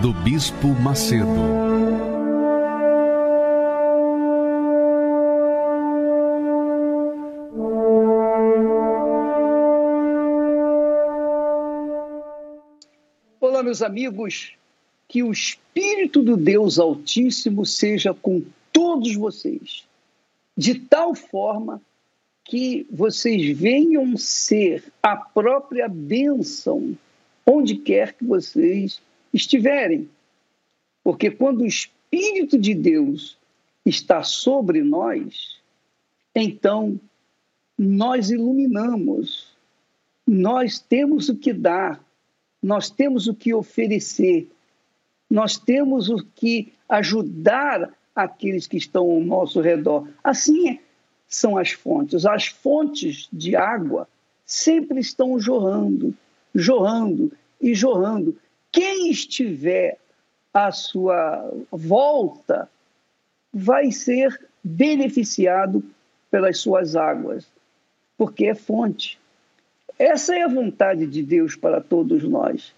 do Bispo Macedo. Olá, meus amigos, que o Espírito do Deus Altíssimo seja com todos vocês, de tal forma que vocês venham ser a própria bênção onde quer que vocês estiverem. Porque quando o Espírito de Deus está sobre nós, então nós iluminamos, nós temos o que dar, nós temos o que oferecer, nós temos o que ajudar aqueles que estão ao nosso redor. Assim são as fontes. As fontes de água sempre estão jorrando, jorrando e jorrando. Quem estiver à sua volta vai ser beneficiado pelas suas águas, porque é fonte. Essa é a vontade de Deus para todos nós.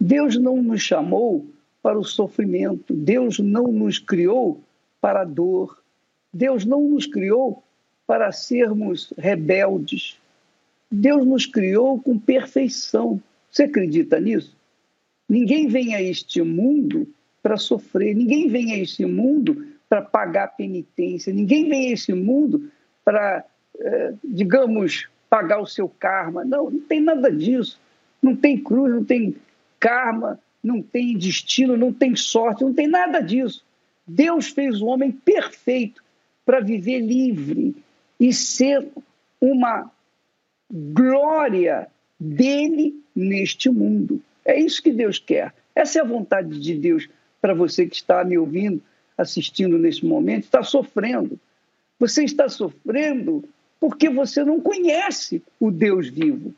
Deus não nos chamou para o sofrimento, Deus não nos criou para a dor, Deus não nos criou para sermos rebeldes. Deus nos criou com perfeição. Você acredita nisso? Ninguém vem a este mundo para sofrer, ninguém vem a este mundo para pagar penitência, ninguém vem a este mundo para, eh, digamos, pagar o seu karma. Não, não tem nada disso. Não tem cruz, não tem karma, não tem destino, não tem sorte, não tem nada disso. Deus fez o homem perfeito para viver livre e ser uma glória dele neste mundo. É isso que Deus quer. Essa é a vontade de Deus para você que está me ouvindo, assistindo nesse momento, está sofrendo. Você está sofrendo porque você não conhece o Deus vivo.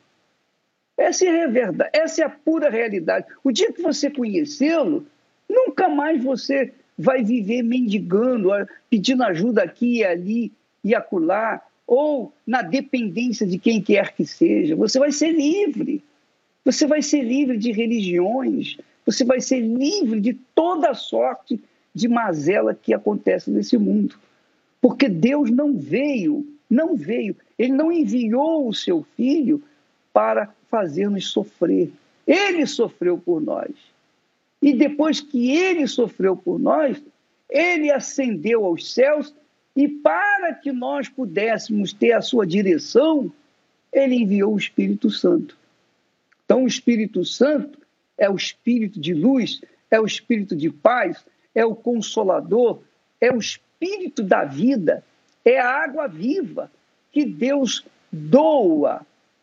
Essa é a verdade, essa é a pura realidade. O dia que você conhecê-lo, nunca mais você vai viver mendigando, pedindo ajuda aqui e ali e acolá, ou na dependência de quem quer que seja. Você vai ser livre. Você vai ser livre de religiões, você vai ser livre de toda sorte de mazela que acontece nesse mundo. Porque Deus não veio, não veio, ele não enviou o seu filho para fazer-nos sofrer. Ele sofreu por nós. E depois que ele sofreu por nós, ele ascendeu aos céus e para que nós pudéssemos ter a sua direção, ele enviou o Espírito Santo. Então, o Espírito Santo é o Espírito de luz, é o Espírito de paz, é o Consolador, é o Espírito da vida, é a água viva que Deus doa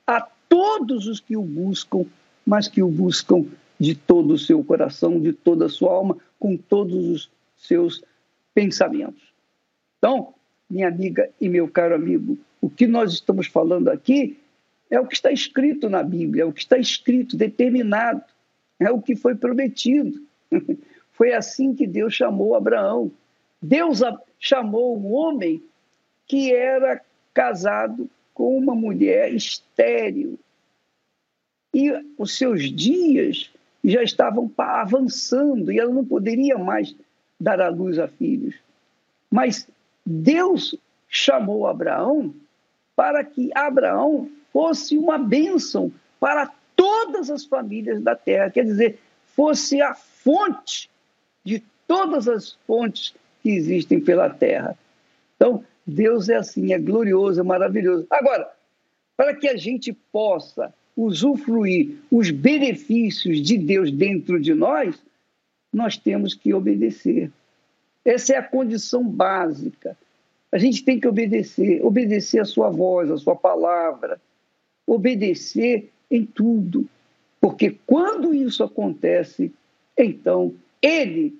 a todos os que o buscam, mas que o buscam de todo o seu coração, de toda a sua alma, com todos os seus pensamentos. Então, minha amiga e meu caro amigo, o que nós estamos falando aqui é o que está escrito na Bíblia, é o que está escrito, determinado, é o que foi prometido. Foi assim que Deus chamou Abraão. Deus chamou um homem que era casado com uma mulher estéril. E os seus dias já estavam avançando e ela não poderia mais dar à luz a filhos. Mas Deus chamou Abraão para que Abraão fosse uma bênção para todas as famílias da terra, quer dizer, fosse a fonte de todas as fontes que existem pela terra. Então, Deus é assim, é glorioso, é maravilhoso. Agora, para que a gente possa usufruir os benefícios de Deus dentro de nós, nós temos que obedecer. Essa é a condição básica. A gente tem que obedecer, obedecer a sua voz, a sua palavra, obedecer em tudo. Porque quando isso acontece, então ele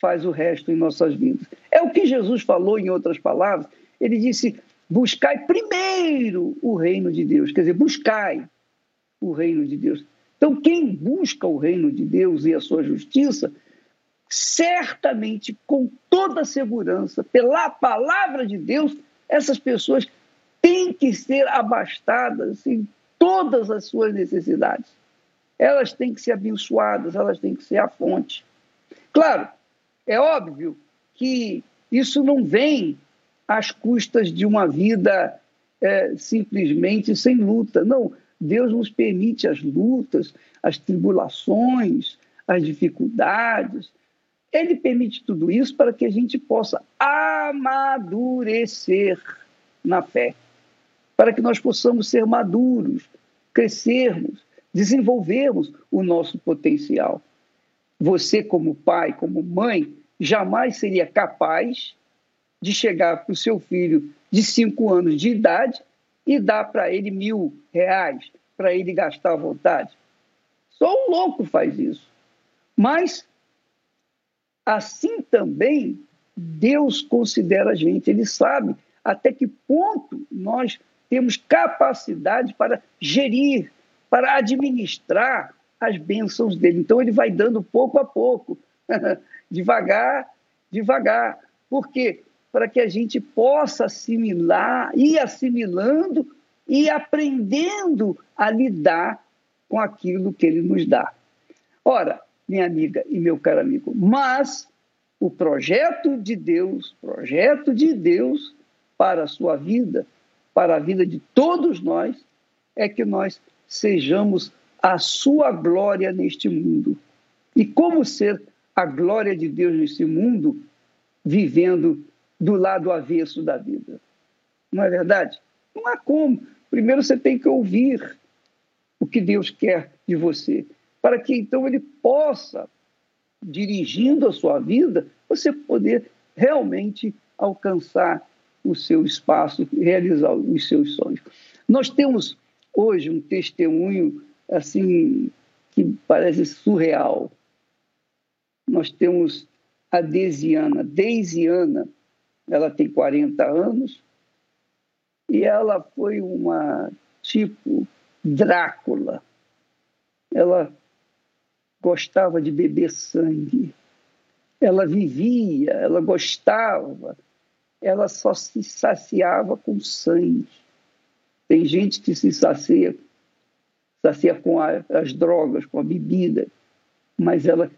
faz o resto em nossas vidas. É o que Jesus falou em outras palavras. Ele disse: buscai primeiro o reino de Deus. Quer dizer, buscai o reino de Deus. Então, quem busca o reino de Deus e a sua justiça, certamente, com toda segurança, pela palavra de Deus, essas pessoas têm que ser abastadas em todas as suas necessidades. elas têm que ser abençoadas, elas têm que ser a fonte. Claro, é óbvio que isso não vem às custas de uma vida é, simplesmente sem luta. Não, Deus nos permite as lutas, as tribulações, as dificuldades. Ele permite tudo isso para que a gente possa amadurecer na fé, para que nós possamos ser maduros, crescermos, desenvolvermos o nosso potencial. Você, como pai, como mãe, jamais seria capaz de chegar para o seu filho de cinco anos de idade e dar para ele mil reais para ele gastar à vontade. Só um louco faz isso. Mas, assim também, Deus considera a gente, Ele sabe até que ponto nós temos capacidade para gerir, para administrar as bênçãos dele. Então, Ele vai dando pouco a pouco, devagar, devagar. Por quê? Para que a gente possa assimilar, ir assimilando e aprendendo a lidar com aquilo que ele nos dá. Ora, minha amiga e meu caro amigo, mas o projeto de Deus, projeto de Deus para a sua vida, para a vida de todos nós, é que nós sejamos a sua glória neste mundo. E como ser a glória de Deus nesse mundo, vivendo do lado avesso da vida? Não é verdade? Não há como. Primeiro você tem que ouvir o que Deus quer de você, para que então ele possa, dirigindo a sua vida, você poder realmente alcançar o seu espaço, realizar os seus sonhos. Nós temos hoje um testemunho assim que parece surreal. Nós temos a Desiana, Deisiana, ela tem 40 anos, e ela foi uma tipo Drácula. Ela gostava de beber sangue. Ela vivia, ela gostava, ela só se saciava com sangue. Tem gente que se sacia, sacia com a, as drogas, com a bebida, mas ela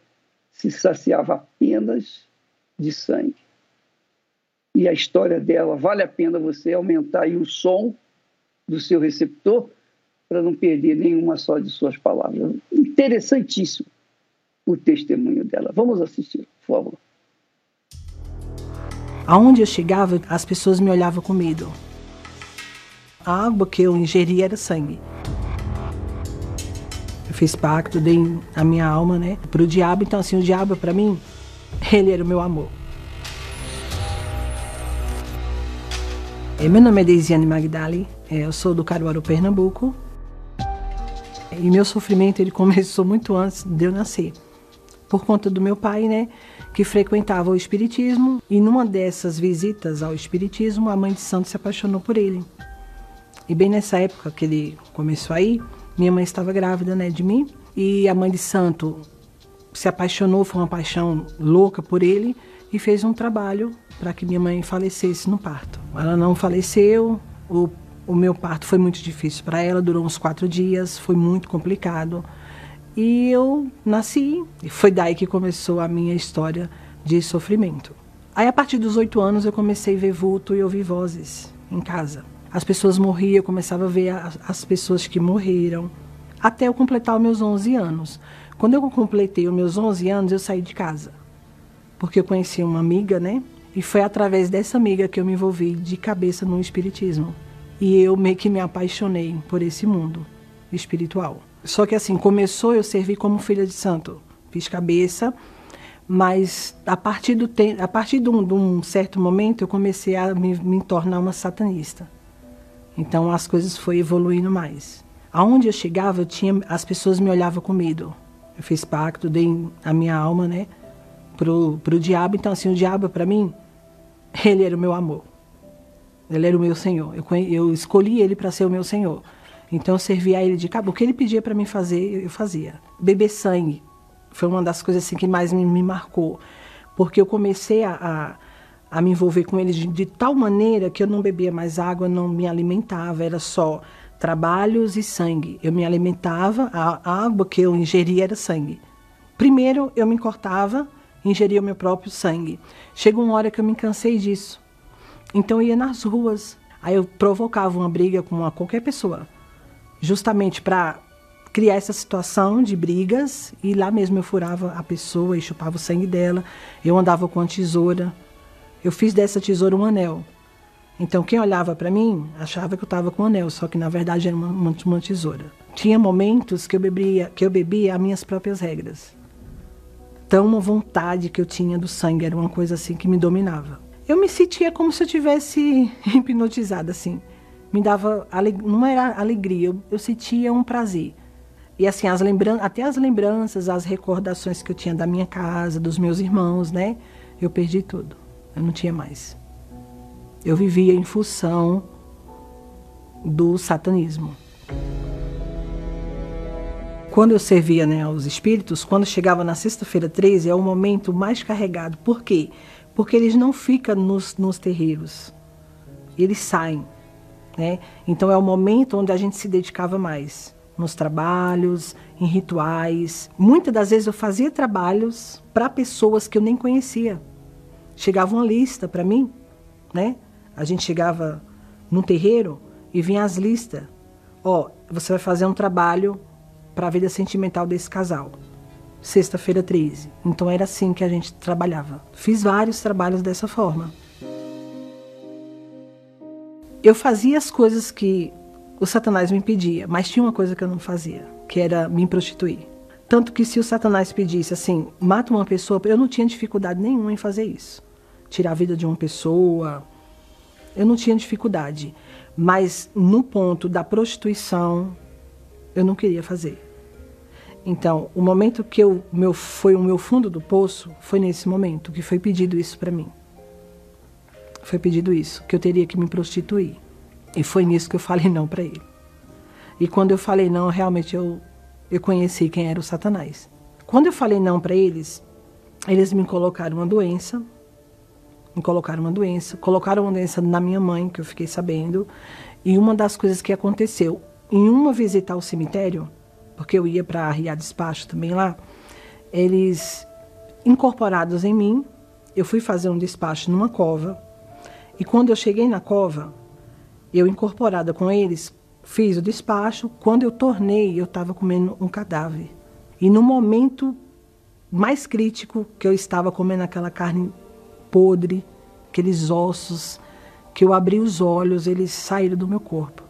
se saciava apenas de sangue e a história dela, vale a pena você aumentar o som do seu receptor para não perder nenhuma só de suas palavras. Interessantíssimo o testemunho dela. Vamos assistir, por favor. Aonde eu chegava, as pessoas me olhavam com medo. A água que eu ingeria era sangue. Eu fiz pacto, dei a minha alma, né, para o diabo. Então, assim, o diabo para mim, ele era o meu amor. É, meu nome é Deisiane Magdali, é, eu sou do Caruaru, Pernambuco. E meu sofrimento ele começou muito antes de eu nascer, por conta do meu pai, né, que frequentava o espiritismo e numa dessas visitas ao espiritismo, a mãe de santo se apaixonou por ele. E bem nessa época que ele começou aí, minha mãe estava grávida, né, de mim, e a mãe de santo se apaixonou, foi uma paixão louca por ele e fez um trabalho para que minha mãe falecesse no parto. Ela não faleceu, o, o meu parto foi muito difícil para ela, durou uns quatro dias, foi muito complicado. E eu nasci, e foi daí que começou a minha história de sofrimento. Aí, a partir dos oito anos, eu comecei a ver vulto e ouvir vozes em casa. As pessoas morriam, eu começava a ver as, as pessoas que morreram, até eu completar os meus 11 anos. Quando eu completei os meus 11 anos, eu saí de casa porque eu conheci uma amiga, né? E foi através dessa amiga que eu me envolvi de cabeça no espiritismo. E eu meio que me apaixonei por esse mundo espiritual. Só que assim, começou eu servi como filha de santo. Fiz cabeça, mas a partir, do a partir de, um, de um certo momento eu comecei a me, me tornar uma satanista. Então as coisas foram evoluindo mais. Aonde eu chegava, eu tinha, as pessoas me olhavam com medo. Eu fiz pacto, dei a minha alma, né? pro, pro diabo. Então, assim, o diabo, para mim, ele era o meu amor. Ele era o meu Senhor. Eu, eu escolhi ele para ser o meu Senhor. Então, eu servia a ele de cabo. O que ele pedia para mim fazer, eu fazia. Beber sangue foi uma das coisas assim, que mais me, me marcou. Porque eu comecei a, a, a me envolver com ele de, de tal maneira que eu não bebia mais água, não me alimentava, era só trabalhos e sangue. Eu me alimentava, a água que eu ingeria era sangue. Primeiro eu me cortava, ingeria o meu próprio sangue. Chegou uma hora que eu me cansei disso. Então eu ia nas ruas. Aí eu provocava uma briga com uma, qualquer pessoa, justamente para criar essa situação de brigas. E lá mesmo eu furava a pessoa e chupava o sangue dela. Eu andava com a tesoura. Eu fiz dessa tesoura um anel. Então quem olhava para mim achava que eu estava com um anel, só que na verdade era uma, uma, tesoura. Tinha momentos que eu bebia, que eu bebia as minhas próprias regras. Tão uma vontade que eu tinha do sangue, era uma coisa assim que me dominava. Eu me sentia como se eu tivesse hipnotizada assim. Me dava não era alegria, eu, eu sentia um prazer. E assim, as lembran até as lembranças, as recordações que eu tinha da minha casa, dos meus irmãos, né? Eu perdi tudo. Eu não tinha mais. Eu vivia em função do satanismo. Quando eu servia né, aos espíritos, quando chegava na sexta-feira 13, é o momento mais carregado. Por quê? Porque eles não ficam nos, nos terreiros. Eles saem. Né? Então é o momento onde a gente se dedicava mais. Nos trabalhos, em rituais. Muitas das vezes eu fazia trabalhos para pessoas que eu nem conhecia. Chegava uma lista para mim, né? A gente chegava num terreiro e vinha as listas. Ó, oh, você vai fazer um trabalho para a vida sentimental desse casal. Sexta-feira 13. Então era assim que a gente trabalhava. Fiz vários trabalhos dessa forma. Eu fazia as coisas que o Satanás me pedia, mas tinha uma coisa que eu não fazia, que era me prostituir. Tanto que se o Satanás pedisse assim, mata uma pessoa, eu não tinha dificuldade nenhuma em fazer isso. Tirar a vida de uma pessoa, eu não tinha dificuldade. Mas no ponto da prostituição, eu não queria fazer. Então, o momento que eu, meu, foi o meu fundo do poço, foi nesse momento que foi pedido isso para mim. Foi pedido isso, que eu teria que me prostituir. E foi nisso que eu falei não para ele. E quando eu falei não, realmente eu, eu conheci quem era o Satanás. Quando eu falei não para eles, eles me colocaram uma doença me colocaram uma doença, colocaram uma doença na minha mãe, que eu fiquei sabendo. E uma das coisas que aconteceu, em uma visita ao cemitério, porque eu ia para Ria Despacho também lá, eles incorporados em mim, eu fui fazer um despacho numa cova. E quando eu cheguei na cova, eu incorporada com eles, fiz o despacho. Quando eu tornei, eu estava comendo um cadáver. E no momento mais crítico que eu estava comendo aquela carne podre, aqueles ossos, que eu abri os olhos, eles saíram do meu corpo.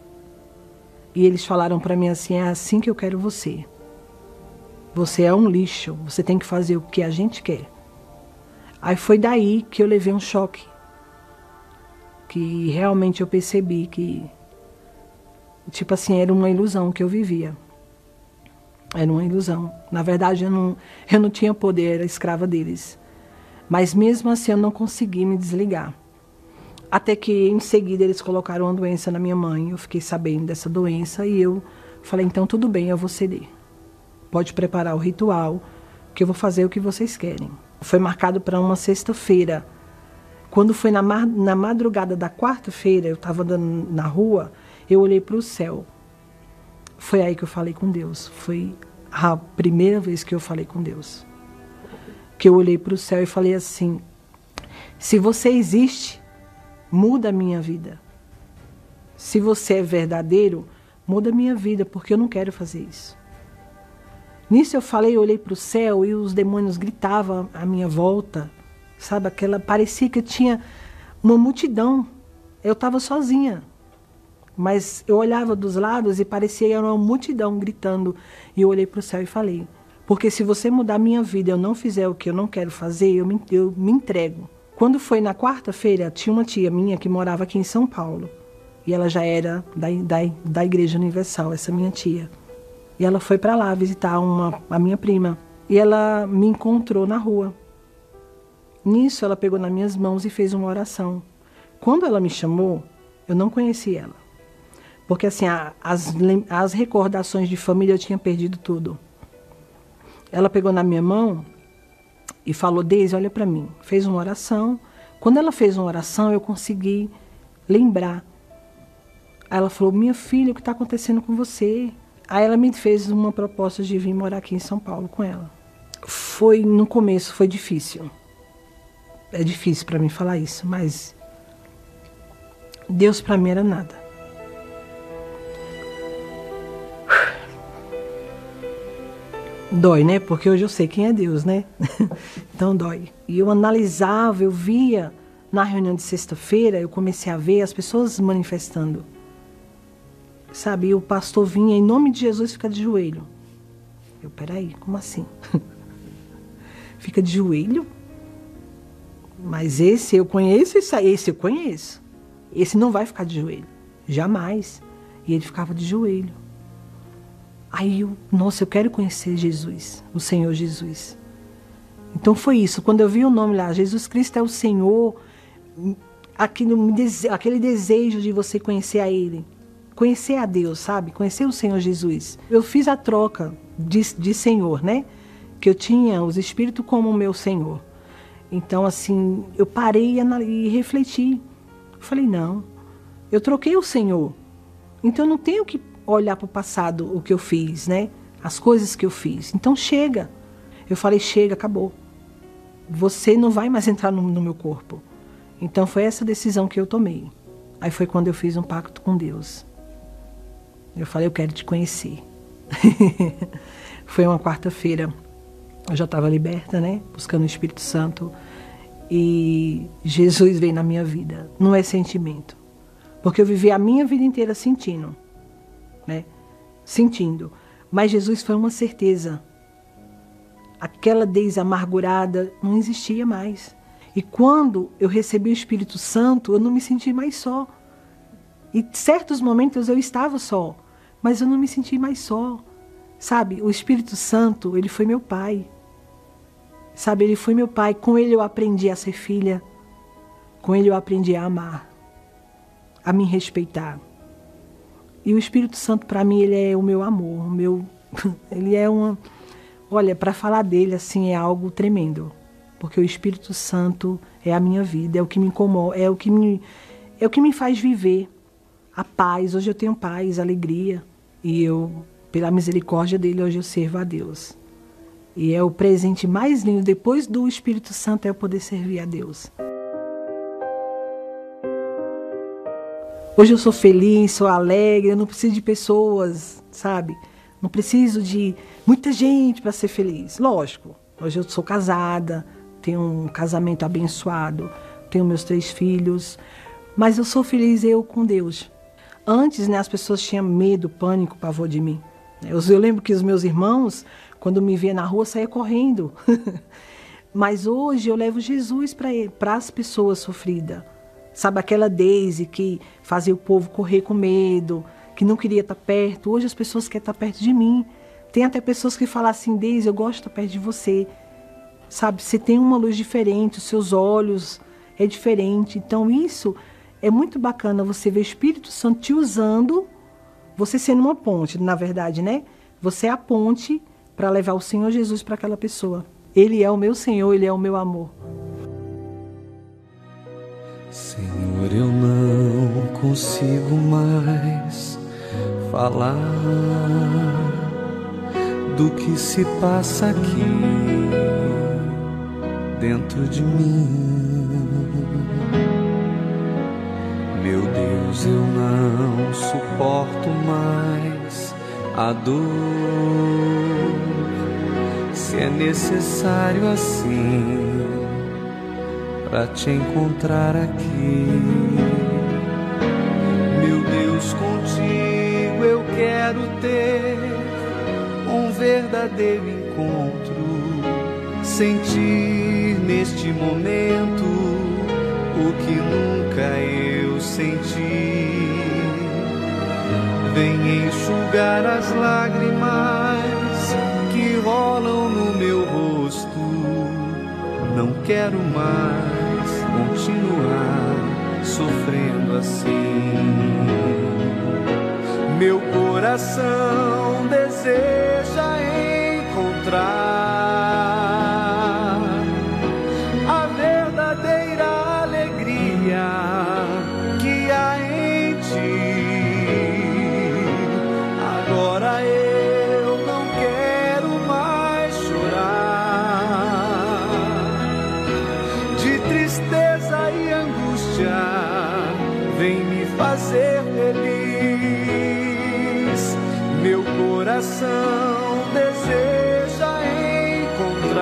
E eles falaram para mim assim: é assim que eu quero você. Você é um lixo, você tem que fazer o que a gente quer. Aí foi daí que eu levei um choque. Que realmente eu percebi que, tipo assim, era uma ilusão que eu vivia. Era uma ilusão. Na verdade, eu não, eu não tinha poder, era escrava deles. Mas mesmo assim eu não consegui me desligar. Até que em seguida eles colocaram uma doença na minha mãe. Eu fiquei sabendo dessa doença e eu falei: então tudo bem, eu vou ceder. Pode preparar o ritual, que eu vou fazer o que vocês querem. Foi marcado para uma sexta-feira. Quando foi na, na madrugada da quarta-feira, eu estava andando na rua, eu olhei para o céu. Foi aí que eu falei com Deus. Foi a primeira vez que eu falei com Deus que eu olhei para o céu e falei assim: se você existe, muda a minha vida. Se você é verdadeiro, muda a minha vida, porque eu não quero fazer isso. Nisso eu falei, eu olhei para o céu e os demônios gritavam à minha volta, sabe? Aquela parecia que tinha uma multidão. Eu estava sozinha, mas eu olhava dos lados e parecia uma multidão gritando. E eu olhei para o céu e falei: porque se você mudar minha vida eu não fizer o que eu não quero fazer, eu me, eu me entrego. Quando foi na quarta-feira, tinha uma tia minha que morava aqui em São Paulo. E ela já era da, da, da Igreja Universal, essa minha tia. E ela foi para lá visitar uma, a minha prima. E ela me encontrou na rua. Nisso, ela pegou nas minhas mãos e fez uma oração. Quando ela me chamou, eu não conheci ela. Porque, assim, as, as recordações de família eu tinha perdido tudo. Ela pegou na minha mão e falou: Deise, olha para mim. Fez uma oração. Quando ela fez uma oração, eu consegui lembrar Aí ela falou: Minha filha, o que está acontecendo com você? Aí ela me fez uma proposta de vir morar aqui em São Paulo com ela. Foi no começo, foi difícil. É difícil para mim falar isso, mas Deus para mim era nada. Dói, né? Porque hoje eu sei quem é Deus, né? então dói. E eu analisava, eu via na reunião de sexta-feira, eu comecei a ver as pessoas manifestando. Sabe, e o pastor vinha em nome de Jesus fica de joelho. Eu, peraí, como assim? fica de joelho? Mas esse eu conheço, esse eu conheço. Esse não vai ficar de joelho. Jamais. E ele ficava de joelho. Aí eu, nossa, eu quero conhecer Jesus, o Senhor Jesus. Então foi isso. Quando eu vi o nome lá, Jesus Cristo é o Senhor, aquele, desejo de você conhecer a Ele, conhecer a Deus, sabe? Conhecer o Senhor Jesus. Eu fiz a troca de, de Senhor, né? Que eu tinha os Espíritos como meu Senhor. Então, assim, eu parei e refleti. falei, não, eu troquei o Senhor. Então, eu não tenho que olhar para o passado, o que eu fiz, né? As coisas que eu fiz. Então, chega. Eu falei, chega, acabou. Você não vai mais entrar no, no meu corpo. Então, foi essa decisão que eu tomei. Aí foi quando eu fiz um pacto com Deus. Eu falei, eu quero te conhecer. foi uma quarta-feira eu já estava liberta, né? Buscando o Espírito Santo. E Jesus veio na minha vida. Não é sentimento. Porque eu vivi a minha vida inteira sentindo. Né? Sentindo. Mas Jesus foi uma certeza. Aquela desamargurada não existia mais. E quando eu recebi o Espírito Santo, eu não me senti mais só. E certos momentos eu estava só, mas eu não me senti mais só. Sabe, o Espírito Santo, ele foi meu pai. Sabe, ele foi meu pai. Com ele eu aprendi a ser filha. Com ele eu aprendi a amar, a me respeitar. E o Espírito Santo para mim ele é o meu amor, o meu ele é uma Olha, para falar dele assim é algo tremendo, porque o Espírito Santo é a minha vida, é o que me incomoda, é o que me é o que me faz viver a paz. Hoje eu tenho paz, alegria, e eu pela misericórdia dele, hoje eu sirvo a Deus. E é o presente mais lindo, depois do Espírito Santo, é eu poder servir a Deus. Hoje eu sou feliz, sou alegre, eu não preciso de pessoas, sabe? Não preciso de muita gente para ser feliz. Lógico, hoje eu sou casada, tenho um casamento abençoado, tenho meus três filhos, mas eu sou feliz eu com Deus. Antes, né, as pessoas tinham medo, pânico, pavor de mim. Eu, eu lembro que os meus irmãos, quando me via na rua, saía correndo. Mas hoje eu levo Jesus para as pessoas sofridas. Sabe aquela Daisy que fazia o povo correr com medo, que não queria estar perto. Hoje as pessoas querem estar perto de mim. Tem até pessoas que falam assim, Daisy, eu gosto de estar perto de você. Sabe, você tem uma luz diferente, os seus olhos é diferente. Então isso é muito bacana você ver o Espírito Santo te usando você sendo uma ponte, na verdade, né? Você é a ponte para levar o Senhor Jesus para aquela pessoa. Ele é o meu Senhor, ele é o meu amor. Senhor, eu não consigo mais falar do que se passa aqui dentro de mim. Meu Deus, eu não suporto mais a dor. Se é necessário assim para te encontrar aqui. Meu Deus, contigo eu quero ter um verdadeiro encontro, sentir neste momento o que nunca eu sentir. Vem enxugar as lágrimas que rolam no meu rosto. Não quero mais continuar sofrendo assim. Meu coração deseja encontrar coração deseja encontrar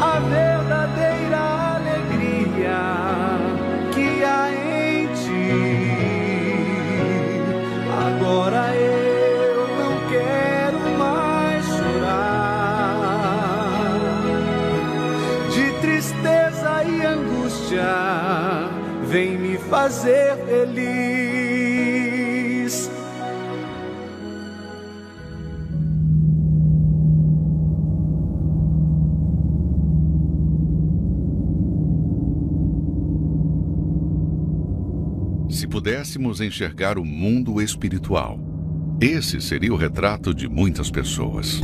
a verdadeira alegria que há em ti. Agora eu não quero mais chorar de tristeza e angústia. Vem me fazer feliz. Pudéssemos enxergar o mundo espiritual, esse seria o retrato de muitas pessoas.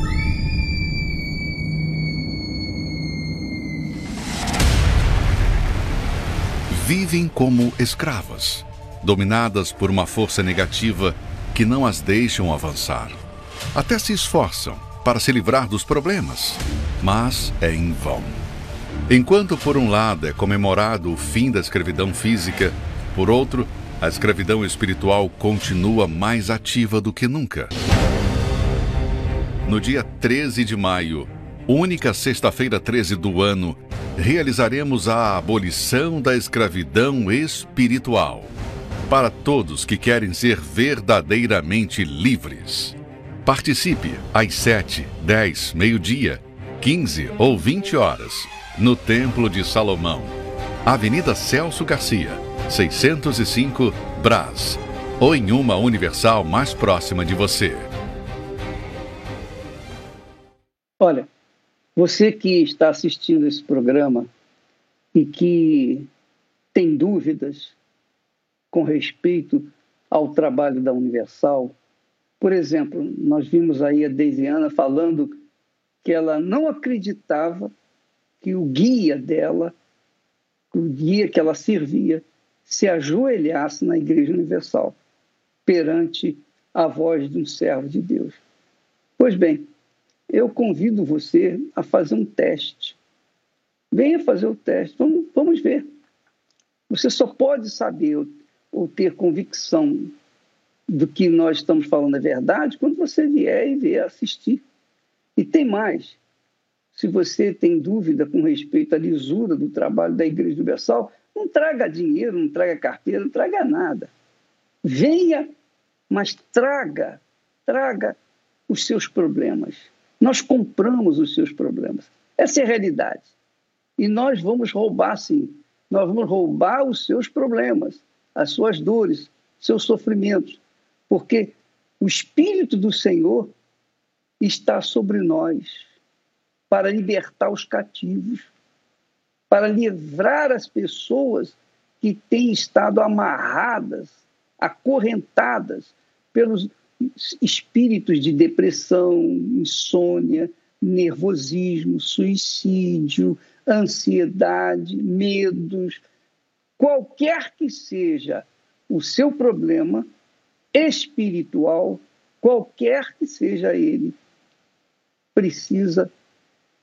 Vivem como escravas, dominadas por uma força negativa que não as deixam avançar. Até se esforçam para se livrar dos problemas, mas é em vão. Enquanto, por um lado, é comemorado o fim da escravidão física, por outro, a escravidão espiritual continua mais ativa do que nunca. No dia 13 de maio, única sexta-feira 13 do ano, realizaremos a abolição da escravidão espiritual. Para todos que querem ser verdadeiramente livres. Participe às 7, 10, meio-dia, 15 ou 20 horas, no Templo de Salomão, Avenida Celso Garcia, 605, Brás, ou em uma universal mais próxima de você. Olha, você que está assistindo esse programa e que tem dúvidas com respeito ao trabalho da Universal, por exemplo, nós vimos aí a Deisiana falando que ela não acreditava que o guia dela, o guia que ela servia, se ajoelhasse na Igreja Universal perante a voz de um servo de Deus. Pois bem, eu convido você a fazer um teste. Venha fazer o teste, vamos, vamos ver. Você só pode saber ou, ter convicção do que nós estamos falando é verdade quando você vier e vier assistir. E tem mais. Se você tem dúvida com respeito à lisura do trabalho da Igreja Universal, não traga dinheiro, não traga carteira, não traga nada. Venha, mas traga, traga os seus problemas. Nós compramos os seus problemas. Essa é a realidade. E nós vamos roubar, sim. Nós vamos roubar os seus problemas, as suas dores, seus sofrimentos. Porque o Espírito do Senhor está sobre nós para libertar os cativos, para livrar as pessoas que têm estado amarradas, acorrentadas pelos espíritos de depressão, insônia, nervosismo, suicídio, ansiedade, medos, qualquer que seja o seu problema espiritual, qualquer que seja ele, precisa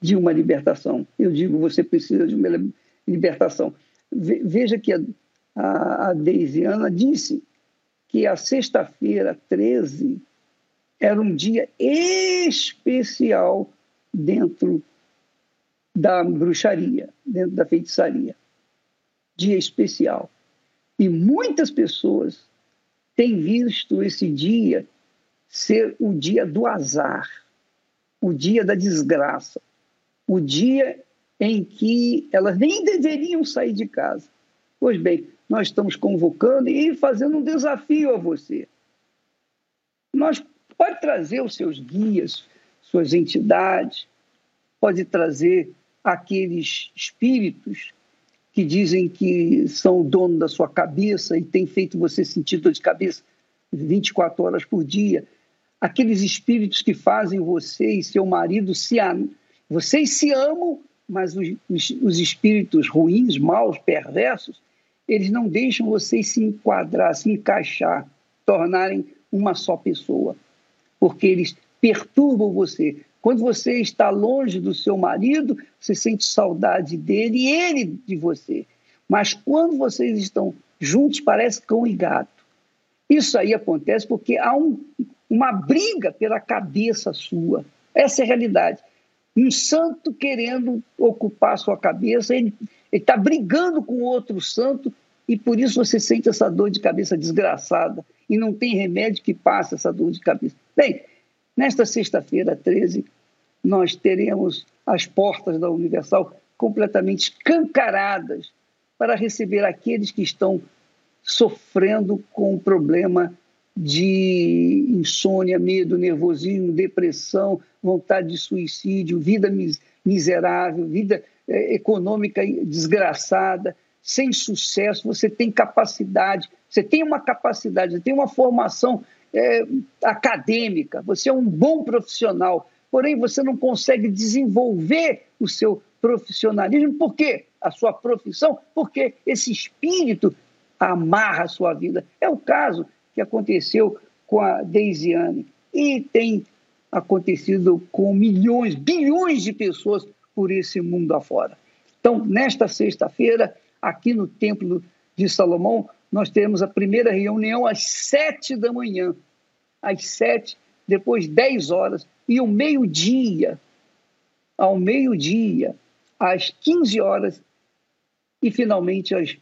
de uma libertação. Eu digo, você precisa de uma libertação. Veja que a, a, a Deisiana disse que a sexta-feira 13 era um dia especial dentro da bruxaria, dentro da feitiçaria. Dia especial. E muitas pessoas têm visto esse dia ser o dia do azar, o dia da desgraça, o dia em que elas nem deveriam sair de casa. Pois bem, nós estamos convocando e fazendo um desafio a você. Nós pode trazer os seus guias, suas entidades, pode trazer aqueles espíritos que dizem que são o dono da sua cabeça e tem feito você sentir dor de cabeça 24 horas por dia. Aqueles espíritos que fazem você e seu marido se vocês se amam, mas os, os, os espíritos ruins, maus, perversos, eles não deixam vocês se enquadrar, se encaixar, tornarem uma só pessoa, porque eles perturbam você, Quando você está longe do seu marido, você sente saudade dele e ele de você. Mas quando vocês estão juntos, parece cão e gato. Isso aí acontece porque há um, uma briga pela cabeça sua. Essa é a realidade. Um santo querendo ocupar sua cabeça, ele está brigando com outro santo e por isso você sente essa dor de cabeça desgraçada e não tem remédio que passe essa dor de cabeça. Bem, nesta sexta-feira, 13, nós teremos as portas da Universal completamente escancaradas para receber aqueles que estão sofrendo com o problema de insônia, medo, nervosismo, depressão, vontade de suicídio, vida miserável, vida é, econômica desgraçada, sem sucesso. Você tem capacidade, você tem uma capacidade, você tem uma formação é, acadêmica, você é um bom profissional, porém você não consegue desenvolver o seu profissionalismo. Por quê? A sua profissão, porque esse espírito amarra a sua vida. É o caso que aconteceu com a Deisiane e tem acontecido com milhões, bilhões de pessoas por esse mundo afora. Então, nesta sexta-feira, aqui no Templo de Salomão, nós teremos a primeira reunião às sete da manhã, às sete, depois dez horas, e o meio-dia, ao meio-dia, às 15 horas e finalmente às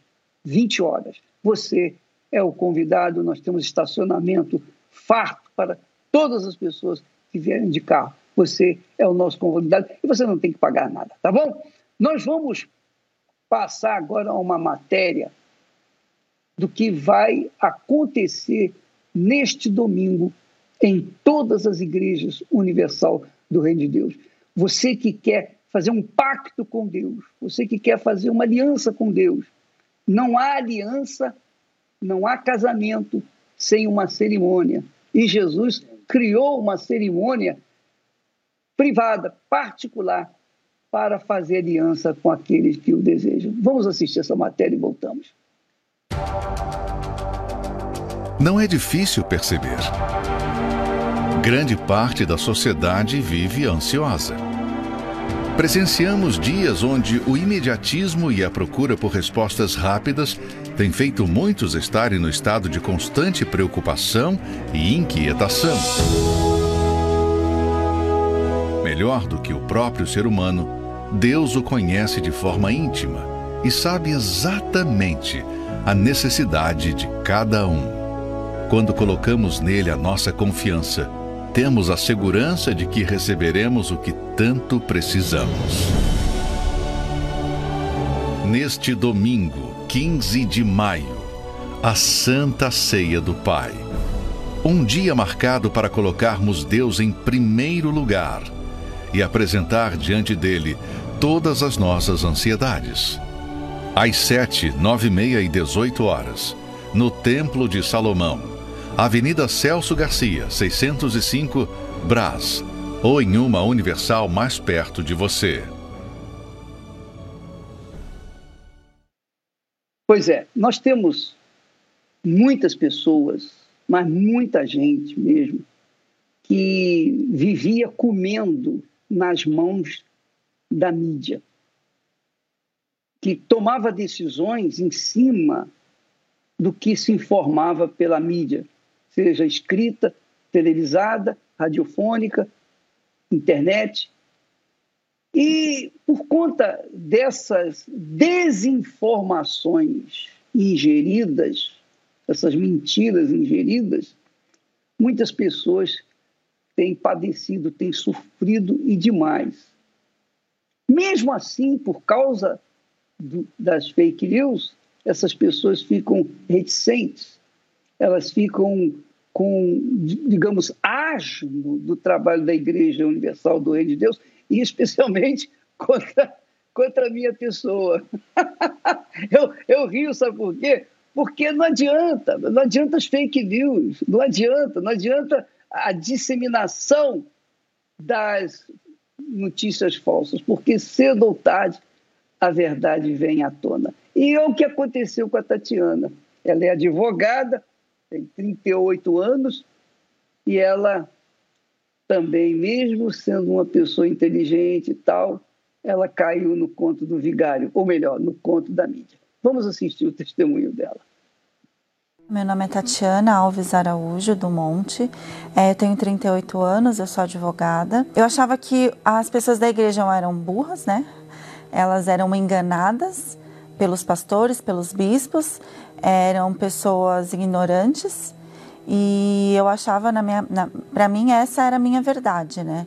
20 horas. Você é o convidado, nós temos estacionamento farto para todas as pessoas que vierem de carro. Você é o nosso convidado e você não tem que pagar nada, tá bom? Nós vamos passar agora a uma matéria do que vai acontecer neste domingo em todas as igrejas universal do Reino de Deus. Você que quer fazer um pacto com Deus, você que quer fazer uma aliança com Deus, não há aliança não há casamento sem uma cerimônia. E Jesus criou uma cerimônia privada, particular, para fazer aliança com aqueles que o desejam. Vamos assistir essa matéria e voltamos. Não é difícil perceber. Grande parte da sociedade vive ansiosa. Presenciamos dias onde o imediatismo e a procura por respostas rápidas tem feito muitos estarem no estado de constante preocupação e inquietação. Melhor do que o próprio ser humano, Deus o conhece de forma íntima e sabe exatamente a necessidade de cada um. Quando colocamos nele a nossa confiança, temos a segurança de que receberemos o que tanto precisamos. Neste domingo, 15 de maio, a Santa Ceia do Pai. Um dia marcado para colocarmos Deus em primeiro lugar e apresentar diante dele todas as nossas ansiedades. Às 7, 9 e meia e 18 horas, no Templo de Salomão, Avenida Celso Garcia, 605, Brás, ou em uma universal mais perto de você. Pois é, nós temos muitas pessoas, mas muita gente mesmo, que vivia comendo nas mãos da mídia, que tomava decisões em cima do que se informava pela mídia, seja escrita, televisada, radiofônica, internet. E por conta dessas desinformações ingeridas, essas mentiras ingeridas, muitas pessoas têm padecido, têm sofrido e demais. Mesmo assim, por causa do, das fake news, essas pessoas ficam reticentes, elas ficam com, digamos, asmo do trabalho da Igreja Universal do Reino de Deus e especialmente contra, contra a minha pessoa. eu, eu rio, sabe por quê? Porque não adianta, não adianta as fake news, não adianta, não adianta a disseminação das notícias falsas, porque cedo ou tarde a verdade vem à tona. E é o que aconteceu com a Tatiana. Ela é advogada, tem 38 anos, e ela também, mesmo sendo uma pessoa inteligente e tal, ela caiu no conto do vigário, ou melhor, no conto da mídia. Vamos assistir o testemunho dela. Meu nome é Tatiana Alves Araújo do Monte. É, eu tenho 38 anos, eu sou advogada. Eu achava que as pessoas da igreja eram burras, né? Elas eram enganadas pelos pastores, pelos bispos, eram pessoas ignorantes e eu achava na minha, para mim essa era a minha verdade, né?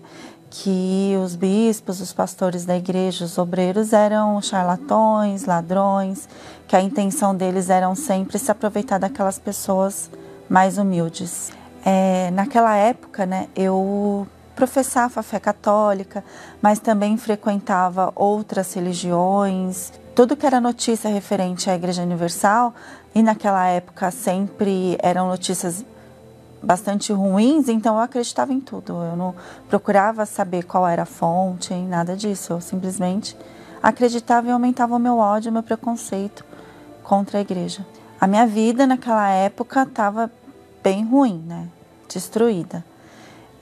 Que os bispos, os pastores da igreja, os obreiros eram charlatões, ladrões, que a intenção deles era sempre se aproveitar daquelas pessoas mais humildes. É, naquela época, né, eu professava a fé católica, mas também frequentava outras religiões. Tudo que era notícia referente à Igreja Universal, e naquela época sempre eram notícias bastante ruins, então eu acreditava em tudo. Eu não procurava saber qual era a fonte, nada disso. Eu simplesmente acreditava e aumentava o meu ódio, o meu preconceito contra a igreja. A minha vida naquela época estava bem ruim, né? Destruída.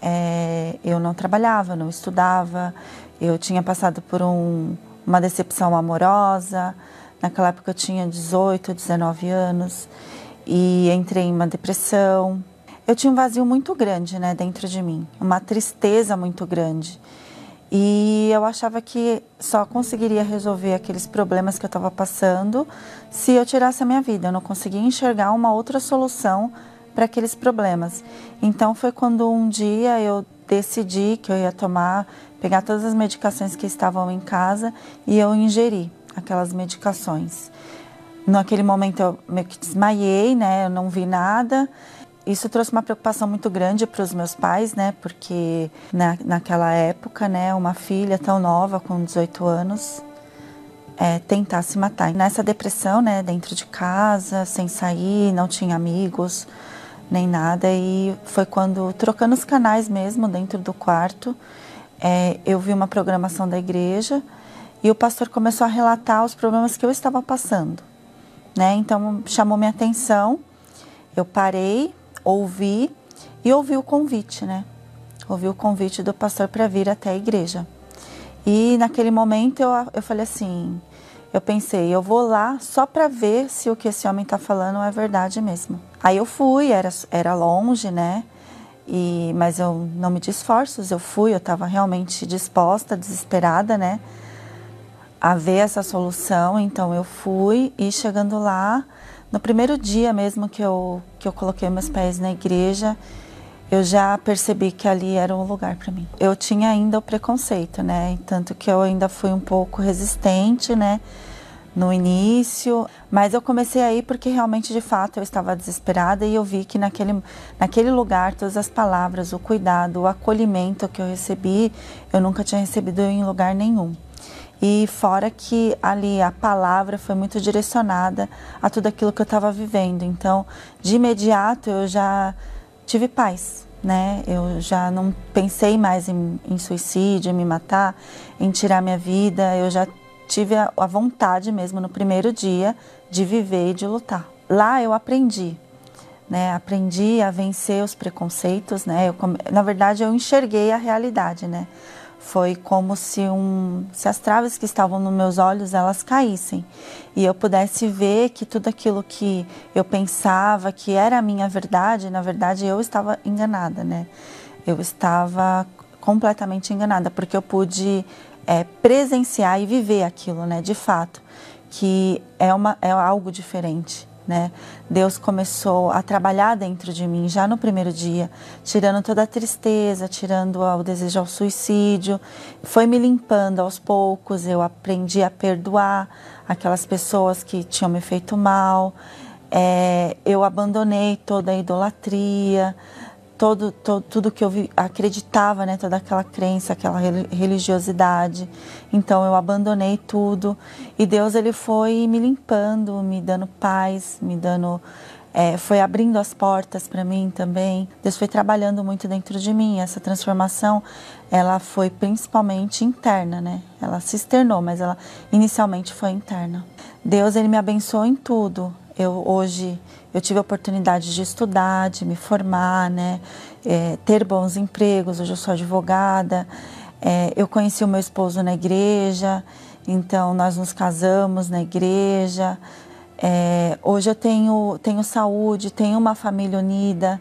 É, eu não trabalhava, não estudava, eu tinha passado por um, uma decepção amorosa. Naquela época eu tinha 18, 19 anos e entrei em uma depressão. Eu tinha um vazio muito grande, né, dentro de mim, uma tristeza muito grande. E eu achava que só conseguiria resolver aqueles problemas que eu estava passando se eu tirasse a minha vida. Eu não conseguia enxergar uma outra solução para aqueles problemas. Então foi quando um dia eu decidi que eu ia tomar, pegar todas as medicações que estavam em casa e eu ingeri aquelas medicações. Naquele momento eu meio que desmaiei, né? Eu não vi nada isso trouxe uma preocupação muito grande para os meus pais, né? Porque na, naquela época, né, uma filha tão nova, com 18 anos, é, tentar se matar. Nessa depressão, né, dentro de casa, sem sair, não tinha amigos, nem nada. E foi quando, trocando os canais mesmo dentro do quarto, é, eu vi uma programação da igreja e o pastor começou a relatar os problemas que eu estava passando. Né? Então chamou minha atenção, eu parei, ouvi e ouvi o convite, né? Ouvi o convite do pastor para vir até a igreja. E naquele momento eu, eu falei assim, eu pensei, eu vou lá só para ver se o que esse homem está falando é verdade mesmo. Aí eu fui, era, era longe, né? E, mas eu não me esforços, eu fui, eu estava realmente disposta, desesperada, né? A ver essa solução, então eu fui e chegando lá, no primeiro dia mesmo que eu, que eu coloquei meus pés na igreja, eu já percebi que ali era um lugar para mim. Eu tinha ainda o preconceito, né? Tanto que eu ainda fui um pouco resistente, né? No início, mas eu comecei aí porque realmente, de fato, eu estava desesperada e eu vi que naquele, naquele lugar, todas as palavras, o cuidado, o acolhimento que eu recebi, eu nunca tinha recebido em lugar nenhum. E fora que ali a palavra foi muito direcionada a tudo aquilo que eu estava vivendo. Então, de imediato eu já tive paz, né? Eu já não pensei mais em, em suicídio, em me matar, em tirar minha vida. Eu já tive a, a vontade mesmo no primeiro dia de viver e de lutar. Lá eu aprendi né? Aprendi a vencer os preconceitos, né? Eu, na verdade, eu enxerguei a realidade, né? Foi como se, um, se as traves que estavam nos meus olhos elas caíssem e eu pudesse ver que tudo aquilo que eu pensava que era a minha verdade, na verdade eu estava enganada, né? Eu estava completamente enganada porque eu pude é, presenciar e viver aquilo, né? De fato, que é, uma, é algo diferente. Né? Deus começou a trabalhar dentro de mim já no primeiro dia, tirando toda a tristeza, tirando o desejo ao suicídio, foi me limpando aos poucos. Eu aprendi a perdoar aquelas pessoas que tinham me feito mal. É, eu abandonei toda a idolatria, todo, todo, tudo que eu vi, acreditava, né, toda aquela crença, aquela religiosidade. Então eu abandonei tudo e Deus ele foi me limpando, me dando paz, me dando é, foi abrindo as portas para mim também. Deus foi trabalhando muito dentro de mim. Essa transformação, ela foi principalmente interna, né? Ela se externou, mas ela inicialmente foi interna. Deus ele me abençoou em tudo. Eu hoje eu tive a oportunidade de estudar, de me formar, né? É, ter bons empregos. Hoje eu sou advogada. É, eu conheci o meu esposo na igreja, então nós nos casamos na igreja. É, hoje eu tenho, tenho saúde, tenho uma família unida,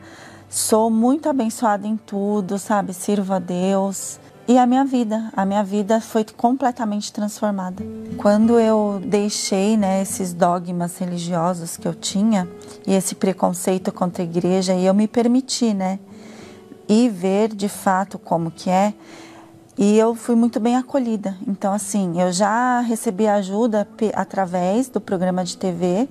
sou muito abençoada em tudo, sabe? Sirvo a Deus. E a minha vida, a minha vida foi completamente transformada. Quando eu deixei né, esses dogmas religiosos que eu tinha e esse preconceito contra a igreja, e eu me permiti, né, ir ver de fato como que é, e eu fui muito bem acolhida. Então, assim, eu já recebi ajuda através do programa de TV,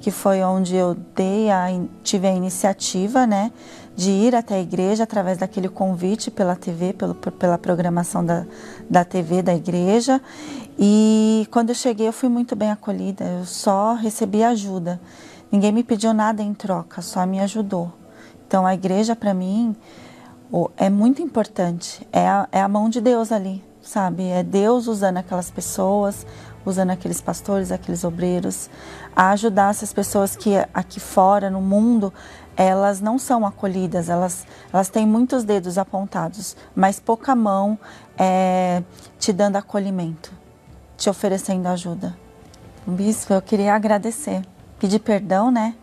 que foi onde eu dei a, tive a iniciativa, né, de ir até a igreja através daquele convite pela TV, pelo, pela programação da, da TV da igreja. E quando eu cheguei, eu fui muito bem acolhida, eu só recebi ajuda. Ninguém me pediu nada em troca, só me ajudou. Então, a igreja, para mim, é muito importante. É a, é a mão de Deus ali, sabe? É Deus usando aquelas pessoas, usando aqueles pastores, aqueles obreiros, a ajudar essas pessoas que aqui fora, no mundo, elas não são acolhidas, elas, elas têm muitos dedos apontados, mas pouca mão é, te dando acolhimento, te oferecendo ajuda. Bispo, eu queria agradecer, pedir perdão, né,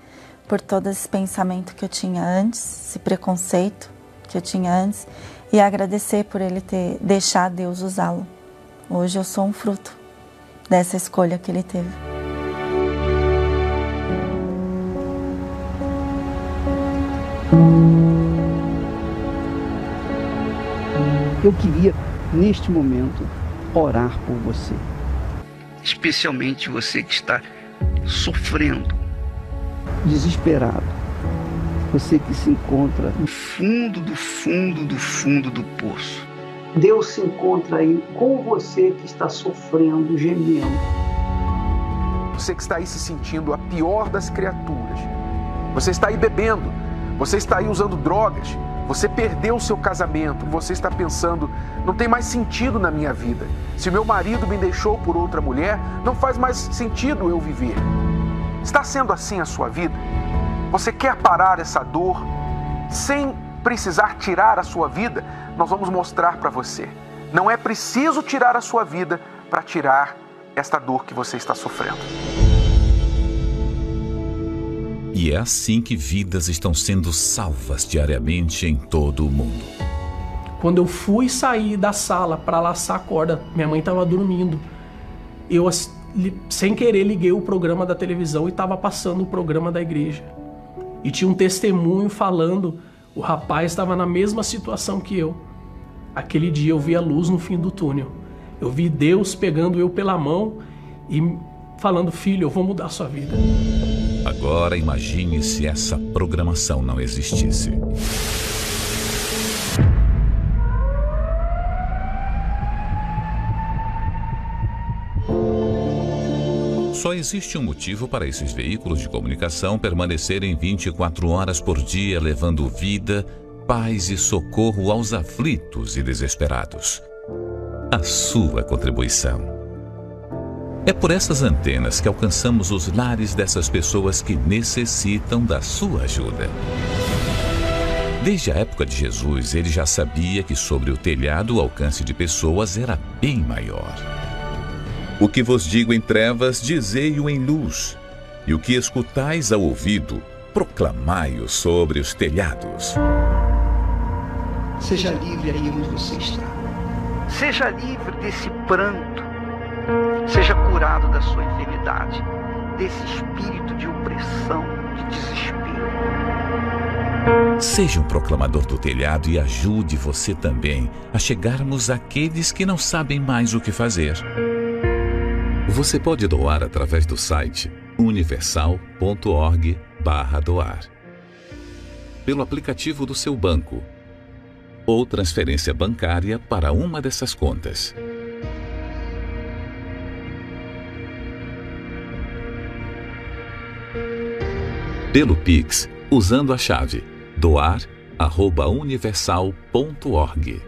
por todo esse pensamento que eu tinha antes, esse preconceito que eu tinha antes, e agradecer por ele ter deixado Deus usá-lo. Hoje eu sou um fruto dessa escolha que ele teve. Eu queria, neste momento, orar por você. Especialmente você que está sofrendo, desesperado. Você que se encontra no fundo do fundo do fundo do poço. Deus se encontra aí com você que está sofrendo, gemendo. Você que está aí se sentindo a pior das criaturas. Você está aí bebendo. Você está aí usando drogas. Você perdeu o seu casamento. Você está pensando, não tem mais sentido na minha vida. Se meu marido me deixou por outra mulher, não faz mais sentido eu viver. Está sendo assim a sua vida? Você quer parar essa dor sem precisar tirar a sua vida? Nós vamos mostrar para você. Não é preciso tirar a sua vida para tirar esta dor que você está sofrendo. E é assim que vidas estão sendo salvas diariamente em todo o mundo. Quando eu fui sair da sala para laçar a corda, minha mãe estava dormindo. Eu, sem querer, liguei o programa da televisão e estava passando o programa da igreja e tinha um testemunho falando: o rapaz estava na mesma situação que eu. Aquele dia eu vi a luz no fim do túnel. Eu vi Deus pegando eu pela mão e falando: Filho, eu vou mudar a sua vida. Agora imagine se essa programação não existisse. Só existe um motivo para esses veículos de comunicação permanecerem 24 horas por dia, levando vida, paz e socorro aos aflitos e desesperados. A sua contribuição. É por essas antenas que alcançamos os lares dessas pessoas que necessitam da sua ajuda. Desde a época de Jesus, ele já sabia que sobre o telhado o alcance de pessoas era bem maior. O que vos digo em trevas, dizei-o em luz, e o que escutais ao ouvido, proclamai-o sobre os telhados. Seja livre aí onde você está. Seja livre desse pranto. Seja curado da sua enfermidade, desse espírito de opressão, de desespero. Seja um proclamador do telhado e ajude você também a chegarmos àqueles que não sabem mais o que fazer. Você pode doar através do site universal.org/doar, pelo aplicativo do seu banco ou transferência bancária para uma dessas contas. Pelo Pix, usando a chave doar@universal.org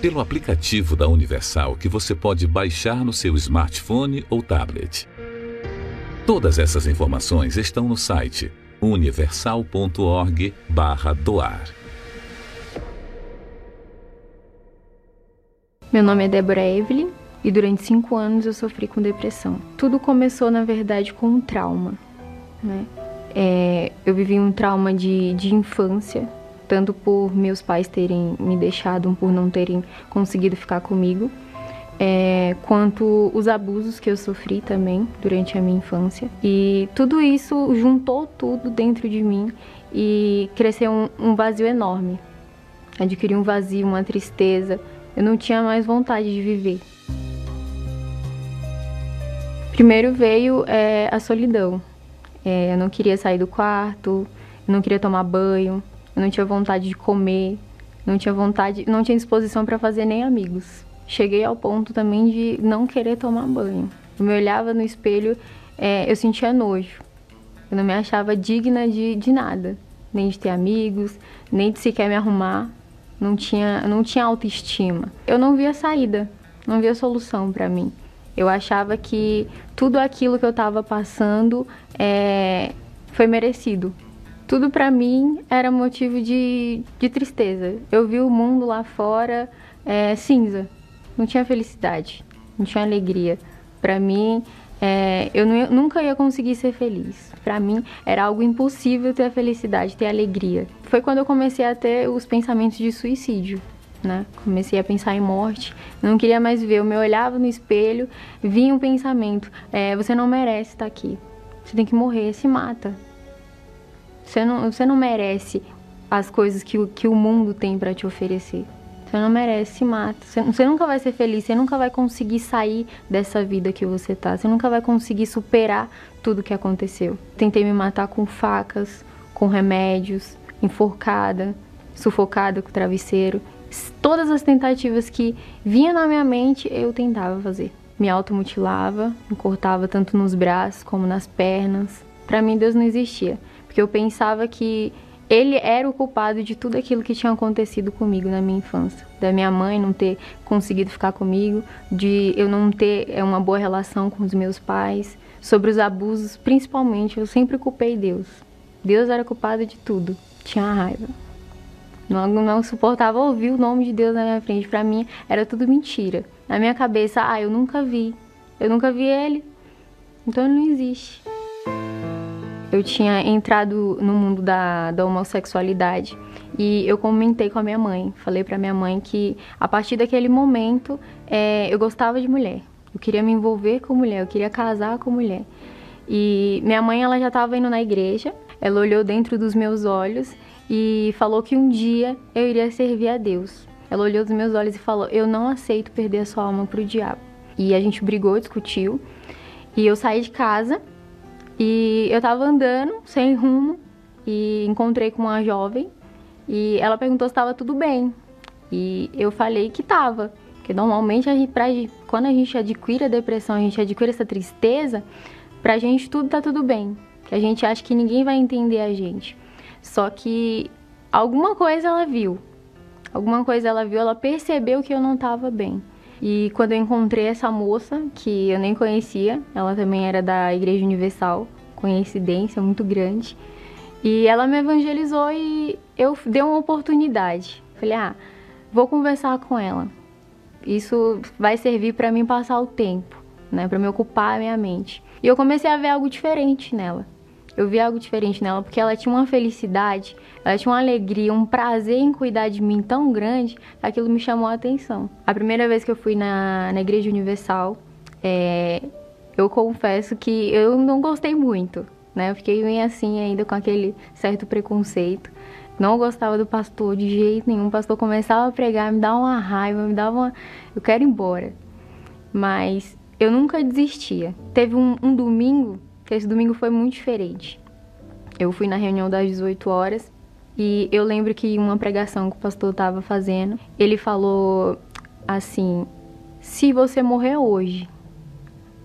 pelo aplicativo da Universal que você pode baixar no seu smartphone ou tablet. Todas essas informações estão no site universal.org/doar. Meu nome é Débora Evelyn e durante cinco anos eu sofri com depressão. Tudo começou, na verdade, com um trauma. Né? É, eu vivi um trauma de, de infância, tanto por meus pais terem me deixado, por não terem conseguido ficar comigo, é, quanto os abusos que eu sofri também durante a minha infância. E tudo isso juntou tudo dentro de mim e cresceu um, um vazio enorme. Adquiri um vazio, uma tristeza. Eu não tinha mais vontade de viver. Primeiro veio é, a solidão. É, eu não queria sair do quarto, eu não queria tomar banho, eu não tinha vontade de comer, não tinha vontade, não tinha disposição para fazer nem amigos. Cheguei ao ponto também de não querer tomar banho. Eu me olhava no espelho, é, eu sentia nojo. Eu não me achava digna de, de nada, nem de ter amigos, nem de sequer me arrumar. Não tinha, não tinha autoestima. Eu não via saída, não via solução para mim. Eu achava que tudo aquilo que eu estava passando é, foi merecido. Tudo para mim era motivo de, de tristeza. Eu vi o mundo lá fora é, cinza não tinha felicidade, não tinha alegria. Para mim, é, eu nunca ia conseguir ser feliz. Para mim, era algo impossível ter a felicidade, ter a alegria. Foi quando eu comecei a ter os pensamentos de suicídio. Né? Comecei a pensar em morte, não queria mais ver. Eu me olhava no espelho, vinha um pensamento: é, você não merece estar aqui. Você tem que morrer, se mata. Você não, você não merece as coisas que, que o mundo tem para te oferecer. Você não merece, se mata. Você, você, nunca vai ser feliz, você nunca vai conseguir sair dessa vida que você tá. Você nunca vai conseguir superar tudo que aconteceu. Tentei me matar com facas, com remédios, enforcada, sufocada com travesseiro. Todas as tentativas que vinham na minha mente, eu tentava fazer. Me automutilava, me cortava tanto nos braços como nas pernas. Para mim, Deus não existia, porque eu pensava que ele era o culpado de tudo aquilo que tinha acontecido comigo na minha infância. Da minha mãe não ter conseguido ficar comigo, de eu não ter é, uma boa relação com os meus pais, sobre os abusos, principalmente, eu sempre culpei Deus. Deus era culpado de tudo. Tinha raiva. Não, não suportava ouvir o nome de Deus na minha frente. Para mim era tudo mentira. Na minha cabeça, ah, eu nunca vi. Eu nunca vi ele. Então ele não existe eu tinha entrado no mundo da, da homossexualidade e eu comentei com a minha mãe. Falei para minha mãe que a partir daquele momento é, eu gostava de mulher. Eu queria me envolver com mulher, eu queria casar com mulher. E minha mãe ela já estava indo na igreja. Ela olhou dentro dos meus olhos e falou que um dia eu iria servir a Deus. Ela olhou nos meus olhos e falou: "Eu não aceito perder a sua alma pro diabo". E a gente brigou, discutiu. E eu saí de casa e eu tava andando sem rumo e encontrei com uma jovem e ela perguntou se estava tudo bem. E eu falei que tava. Porque normalmente a gente, pra, quando a gente adquire a depressão, a gente adquire essa tristeza, pra gente tudo tá tudo bem. Que a gente acha que ninguém vai entender a gente. Só que alguma coisa ela viu. Alguma coisa ela viu, ela percebeu que eu não tava bem. E quando eu encontrei essa moça, que eu nem conhecia, ela também era da Igreja Universal, coincidência muito grande. E ela me evangelizou e eu dei uma oportunidade. Falei, ah, vou conversar com ela. Isso vai servir para mim passar o tempo, né, para me ocupar a minha mente. E eu comecei a ver algo diferente nela. Eu vi algo diferente nela porque ela tinha uma felicidade, ela tinha uma alegria, um prazer em cuidar de mim tão grande aquilo me chamou a atenção. A primeira vez que eu fui na, na Igreja Universal, é, eu confesso que eu não gostei muito, né? Eu fiquei bem assim ainda com aquele certo preconceito. Não gostava do pastor de jeito nenhum. O pastor começava a pregar, me dava uma raiva, me dava uma. Eu quero ir embora. Mas eu nunca desistia. Teve um, um domingo esse domingo foi muito diferente. Eu fui na reunião das 18 horas e eu lembro que uma pregação que o pastor estava fazendo, ele falou assim: "Se você morrer hoje,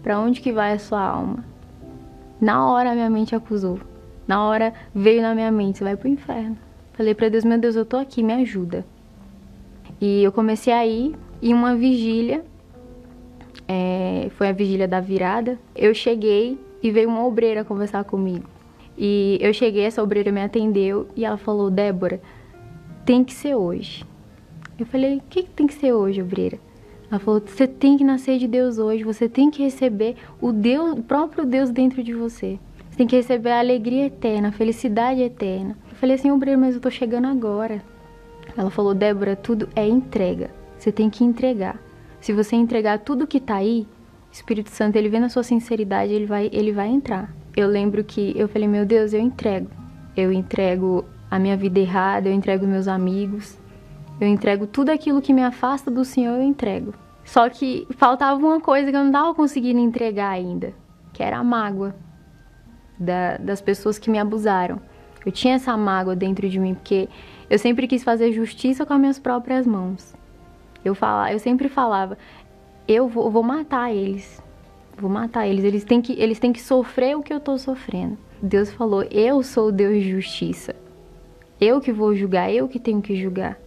para onde que vai a sua alma?" Na hora minha mente acusou. Na hora veio na minha mente: "Você vai pro inferno." Falei para Deus: "Meu Deus, eu tô aqui, me ajuda." E eu comecei a ir em uma vigília, é, foi a vigília da virada. Eu cheguei e veio uma obreira conversar comigo. E eu cheguei, essa obreira me atendeu e ela falou: Débora, tem que ser hoje. Eu falei: o que, que tem que ser hoje, obreira? Ela falou: você tem que nascer de Deus hoje, você tem que receber o Deus, o próprio Deus dentro de você. Você tem que receber a alegria eterna, a felicidade eterna. Eu falei assim, obreira, mas eu tô chegando agora. Ela falou: Débora, tudo é entrega. Você tem que entregar. Se você entregar tudo que tá aí, Espírito Santo, ele vê na sua sinceridade, ele vai, ele vai entrar. Eu lembro que eu falei, meu Deus, eu entrego. Eu entrego a minha vida errada, eu entrego meus amigos, eu entrego tudo aquilo que me afasta do Senhor, eu entrego. Só que faltava uma coisa que eu não estava conseguindo entregar ainda, que era a mágoa da, das pessoas que me abusaram. Eu tinha essa mágoa dentro de mim, porque eu sempre quis fazer justiça com as minhas próprias mãos. Eu, fala, eu sempre falava, eu vou, vou matar eles. Vou matar eles. Eles têm, que, eles têm que sofrer o que eu estou sofrendo. Deus falou, eu sou o Deus de justiça. Eu que vou julgar, eu que tenho que julgar.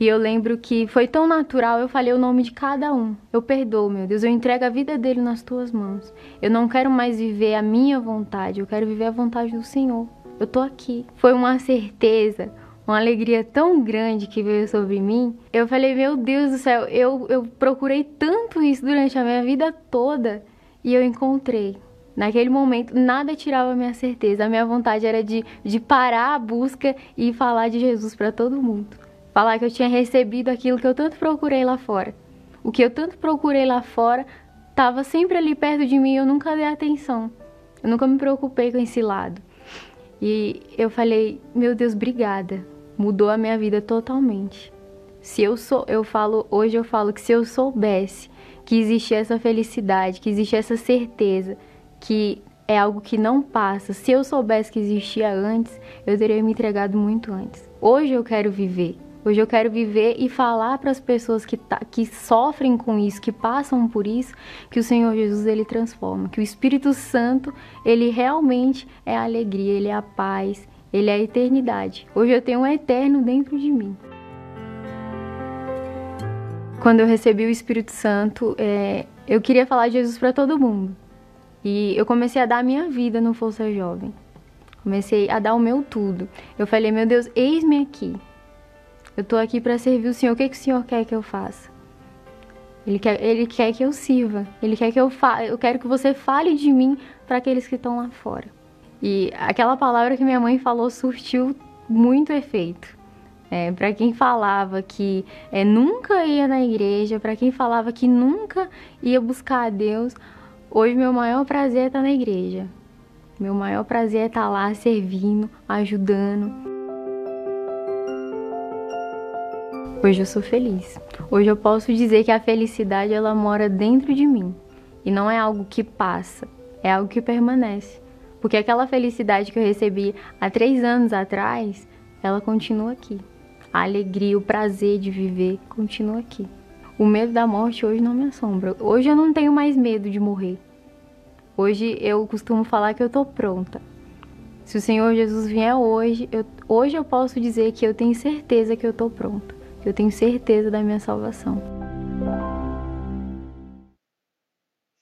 E eu lembro que foi tão natural, eu falei o nome de cada um. Eu perdoo, meu Deus, eu entrego a vida dele nas tuas mãos. Eu não quero mais viver a minha vontade, eu quero viver a vontade do Senhor. Eu tô aqui. Foi uma certeza, uma alegria tão grande que veio sobre mim. Eu falei, meu Deus do céu, eu, eu procurei tanto isso durante a minha vida toda e eu encontrei. Naquele momento, nada tirava a minha certeza. A minha vontade era de, de parar a busca e falar de Jesus para todo mundo. Falar que eu tinha recebido aquilo que eu tanto procurei lá fora. O que eu tanto procurei lá fora estava sempre ali perto de mim e eu nunca dei atenção. Eu nunca me preocupei com esse lado. E eu falei, meu Deus, obrigada mudou a minha vida totalmente. Se eu sou, eu falo, hoje eu falo que se eu soubesse que existia essa felicidade, que existia essa certeza, que é algo que não passa, se eu soubesse que existia antes, eu teria me entregado muito antes. Hoje eu quero viver. Hoje eu quero viver e falar para as pessoas que, tá, que sofrem com isso, que passam por isso, que o Senhor Jesus ele transforma, que o Espírito Santo ele realmente é a alegria, ele é a paz, ele é a eternidade. Hoje eu tenho um eterno dentro de mim. Quando eu recebi o Espírito Santo, é, eu queria falar de Jesus para todo mundo. E eu comecei a dar a minha vida no Força Jovem. Comecei a dar o meu tudo. Eu falei, meu Deus, eis-me aqui. Eu estou aqui para servir o Senhor. O que, que o Senhor quer que eu faça? Ele quer, ele quer que eu sirva. Ele quer que eu fa eu quero que você fale de mim para aqueles que estão lá fora. E aquela palavra que minha mãe falou surtiu muito efeito. É, para quem falava que é, nunca ia na igreja, para quem falava que nunca ia buscar a Deus, hoje meu maior prazer é estar na igreja. Meu maior prazer é estar lá servindo, ajudando. Hoje eu sou feliz. Hoje eu posso dizer que a felicidade ela mora dentro de mim e não é algo que passa, é algo que permanece. Porque aquela felicidade que eu recebi há três anos atrás, ela continua aqui. A alegria, o prazer de viver continua aqui. O medo da morte hoje não me assombra. Hoje eu não tenho mais medo de morrer. Hoje eu costumo falar que eu tô pronta. Se o Senhor Jesus vier hoje, eu, hoje eu posso dizer que eu tenho certeza que eu tô pronta. Eu tenho certeza da minha salvação.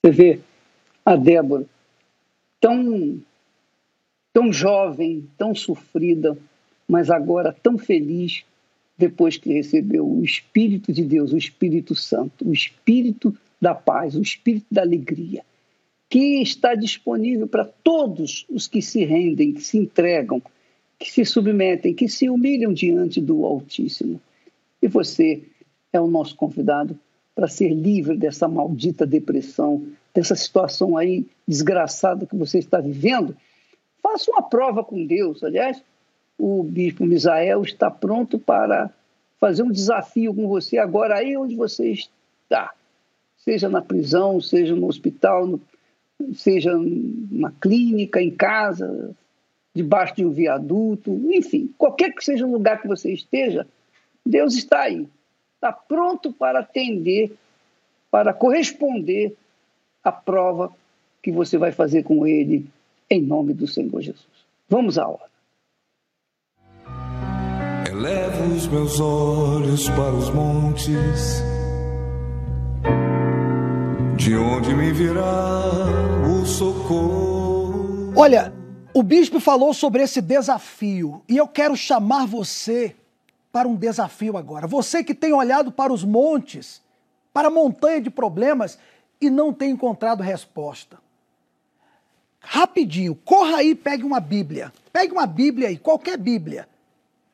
Você vê a Débora tão, tão jovem, tão sofrida, mas agora tão feliz depois que recebeu o Espírito de Deus, o Espírito Santo, o Espírito da paz, o Espírito da alegria, que está disponível para todos os que se rendem, que se entregam, que se submetem, que se humilham diante do Altíssimo. E você é o nosso convidado para ser livre dessa maldita depressão, dessa situação aí desgraçada que você está vivendo, faça uma prova com Deus. Aliás, o bispo Misael está pronto para fazer um desafio com você agora aí onde você está. Seja na prisão, seja no hospital, seja na clínica, em casa, debaixo de um viaduto, enfim, qualquer que seja o lugar que você esteja, Deus está aí. Está pronto para atender, para corresponder a prova que você vai fazer com ele em nome do Senhor Jesus. Vamos à hora. Elevo os meus olhos para os montes, De onde me virá o socorro? Olha, o bispo falou sobre esse desafio e eu quero chamar você para um desafio agora. Você que tem olhado para os montes, para a montanha de problemas e não tem encontrado resposta. Rapidinho, corra aí e pegue uma Bíblia. Pegue uma Bíblia aí, qualquer Bíblia.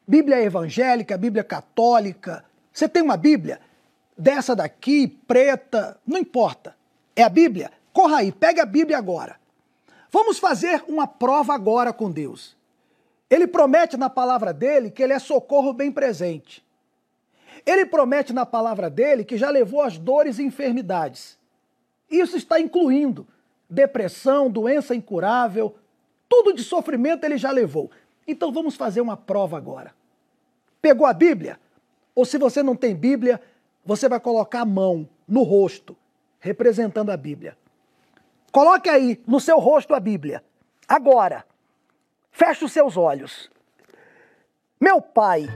Bíblia evangélica, Bíblia católica. Você tem uma Bíblia? Dessa daqui, preta, não importa. É a Bíblia? Corra aí, pegue a Bíblia agora. Vamos fazer uma prova agora com Deus. Ele promete na palavra dele que ele é socorro bem presente. Ele promete na palavra dele que já levou as dores e enfermidades. Isso está incluindo depressão, doença incurável, tudo de sofrimento ele já levou. Então vamos fazer uma prova agora. Pegou a Bíblia? Ou se você não tem Bíblia, você vai colocar a mão no rosto, representando a Bíblia. Coloque aí no seu rosto a Bíblia. Agora, feche os seus olhos. Meu Pai,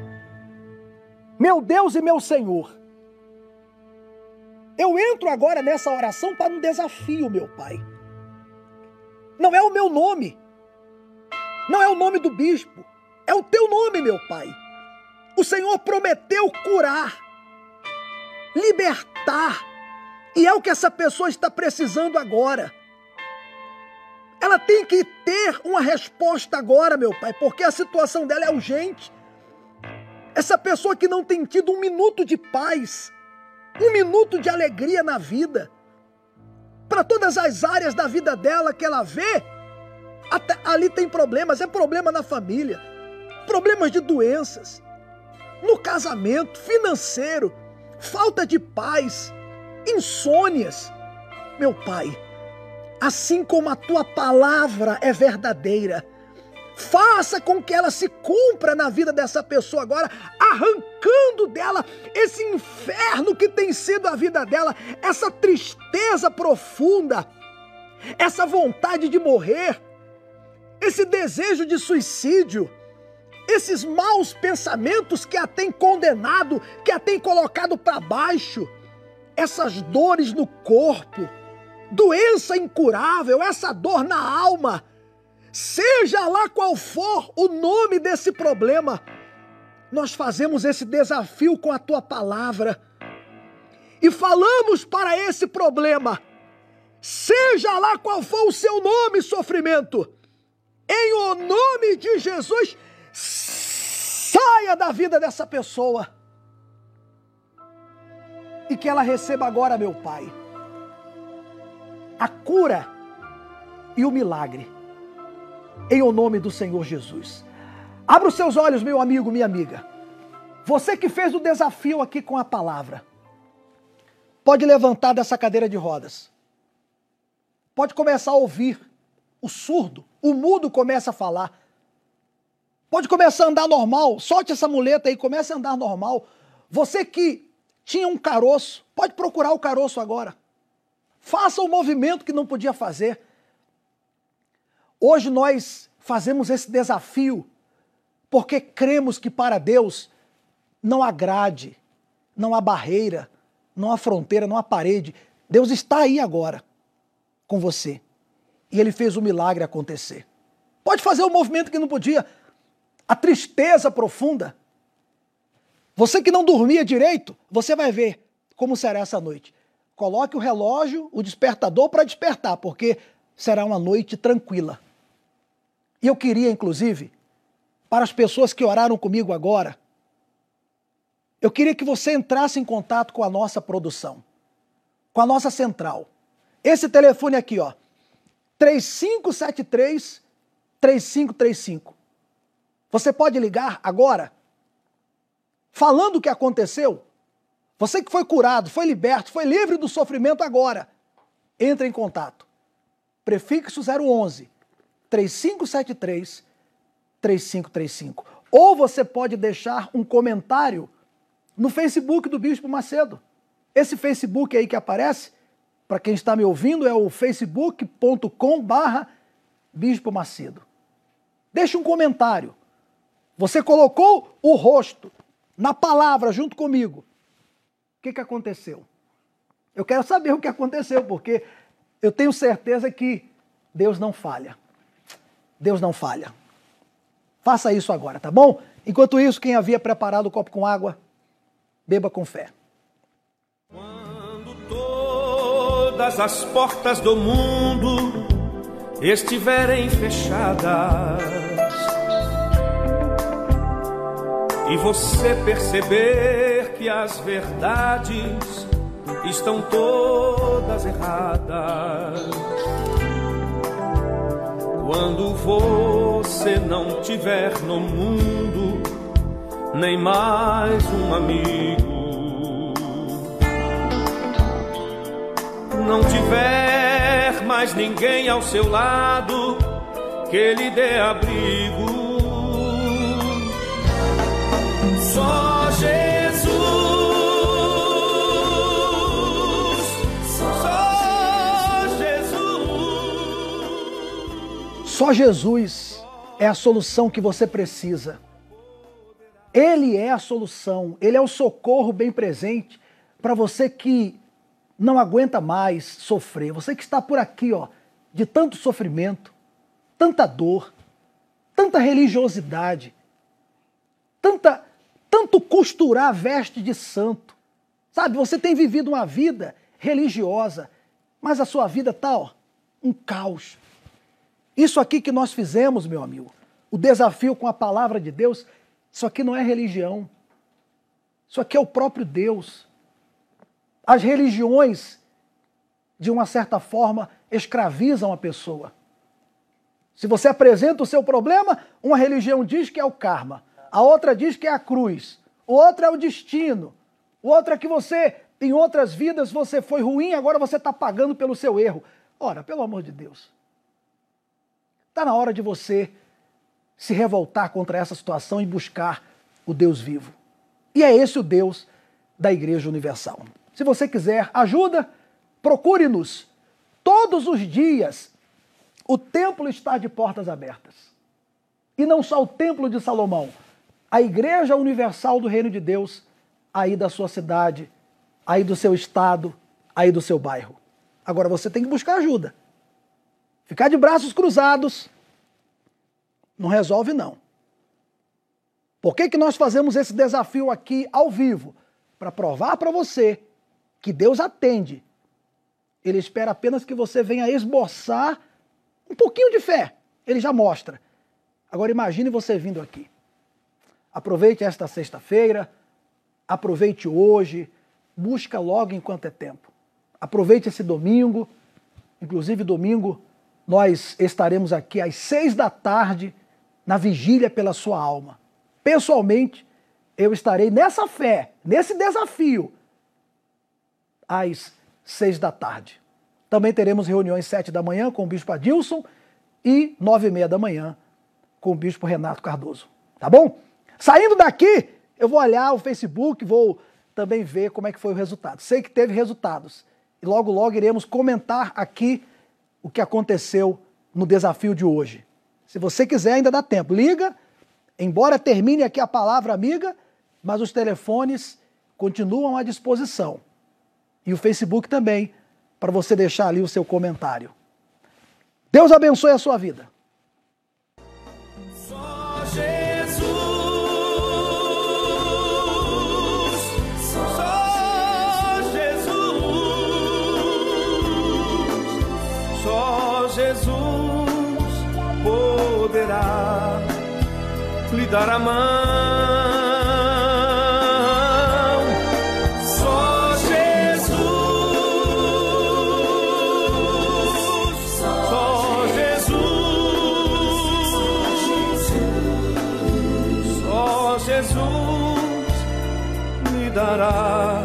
meu Deus e meu Senhor, eu entro agora nessa oração para um desafio, meu Pai. Não é o meu nome, não é o nome do bispo, é o teu nome, meu Pai. O Senhor prometeu curar, libertar, e é o que essa pessoa está precisando agora. Ela tem que ter uma resposta agora, meu pai, porque a situação dela é urgente. Essa pessoa que não tem tido um minuto de paz, um minuto de alegria na vida, para todas as áreas da vida dela que ela vê, até ali tem problemas, é problema na família, problemas de doenças, no casamento, financeiro, falta de paz, insônias. Meu pai, assim como a tua palavra é verdadeira, faça com que ela se cumpra na vida dessa pessoa agora, arrancando dela esse inferno que tem sido a vida dela, essa tristeza profunda, essa vontade de morrer, esse desejo de suicídio, esses maus pensamentos que a tem condenado, que a tem colocado para baixo, essas dores no corpo, doença incurável, essa dor na alma, seja lá qual for o nome desse problema, nós fazemos esse desafio com a tua palavra e falamos para esse problema, seja lá qual for o seu nome, sofrimento, em o nome de Jesus, saia da vida dessa pessoa e que ela receba agora, meu Pai a cura e o milagre. Em o nome do Senhor Jesus. Abra os seus olhos, meu amigo, minha amiga. Você que fez o desafio aqui com a palavra, pode levantar dessa cadeira de rodas. Pode começar a ouvir. O surdo, o mudo começa a falar. Pode começar a andar normal. Solte essa muleta aí, comece a andar normal. Você que tinha um caroço, pode procurar o caroço agora. Faça o movimento que não podia fazer. Hoje nós fazemos esse desafio porque cremos que para Deus não há grade, não há barreira, não há fronteira, não há parede. Deus está aí agora com você. E ele fez o milagre acontecer. Pode fazer o movimento que não podia. A tristeza profunda. Você que não dormia direito, você vai ver como será essa noite. Coloque o relógio, o despertador para despertar, porque será uma noite tranquila. E eu queria, inclusive, para as pessoas que oraram comigo agora, eu queria que você entrasse em contato com a nossa produção, com a nossa central. Esse telefone aqui, ó, 3573 3535. Você pode ligar agora, falando o que aconteceu, você que foi curado, foi liberto, foi livre do sofrimento agora, entre em contato. Prefixo 011 3573 3535. Ou você pode deixar um comentário no Facebook do Bispo Macedo. Esse Facebook aí que aparece, para quem está me ouvindo, é o facebook.com barra Bispo Macedo. Deixe um comentário. Você colocou o rosto na palavra junto comigo que, que aconteceu? Eu quero saber o que aconteceu, porque eu tenho certeza que Deus não falha. Deus não falha. Faça isso agora, tá bom? Enquanto isso, quem havia preparado o copo com água, beba com fé. Quando todas as portas do mundo estiverem fechadas e você perceber que as verdades estão todas erradas. Quando você não tiver no mundo nem mais um amigo, não tiver mais ninguém ao seu lado que lhe dê abrigo, só Só Jesus é a solução que você precisa. Ele é a solução, ele é o socorro bem presente para você que não aguenta mais sofrer. Você que está por aqui, ó, de tanto sofrimento, tanta dor, tanta religiosidade, tanta tanto costurar a veste de santo. Sabe, você tem vivido uma vida religiosa, mas a sua vida tá, ó, um caos. Isso aqui que nós fizemos, meu amigo, o desafio com a palavra de Deus, isso aqui não é religião. Isso aqui é o próprio Deus. As religiões, de uma certa forma, escravizam a pessoa. Se você apresenta o seu problema, uma religião diz que é o karma, a outra diz que é a cruz, o outro é o destino, o outro é que você, em outras vidas, você foi ruim, agora você está pagando pelo seu erro. Ora, pelo amor de Deus. Está na hora de você se revoltar contra essa situação e buscar o Deus vivo. E é esse o Deus da Igreja Universal. Se você quiser ajuda, procure-nos. Todos os dias o templo está de portas abertas. E não só o templo de Salomão, a Igreja Universal do Reino de Deus, aí da sua cidade, aí do seu estado, aí do seu bairro. Agora você tem que buscar ajuda. Ficar de braços cruzados não resolve, não. Por que, que nós fazemos esse desafio aqui ao vivo? Para provar para você que Deus atende. Ele espera apenas que você venha esboçar um pouquinho de fé. Ele já mostra. Agora imagine você vindo aqui. Aproveite esta sexta-feira, aproveite hoje, busca logo enquanto é tempo. Aproveite esse domingo, inclusive domingo nós estaremos aqui às seis da tarde na vigília pela sua alma. Pessoalmente, eu estarei nessa fé, nesse desafio, às seis da tarde. Também teremos reuniões sete da manhã com o bispo Adilson e nove e meia da manhã com o bispo Renato Cardoso. Tá bom? Saindo daqui, eu vou olhar o Facebook, vou também ver como é que foi o resultado. Sei que teve resultados. E logo, logo iremos comentar aqui o que aconteceu no desafio de hoje. Se você quiser, ainda dá tempo. Liga, embora termine aqui a palavra amiga, mas os telefones continuam à disposição. E o Facebook também, para você deixar ali o seu comentário. Deus abençoe a sua vida. Dar a mão. Só Jesus, só Jesus, só Jesus lhe dará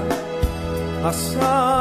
a salvação.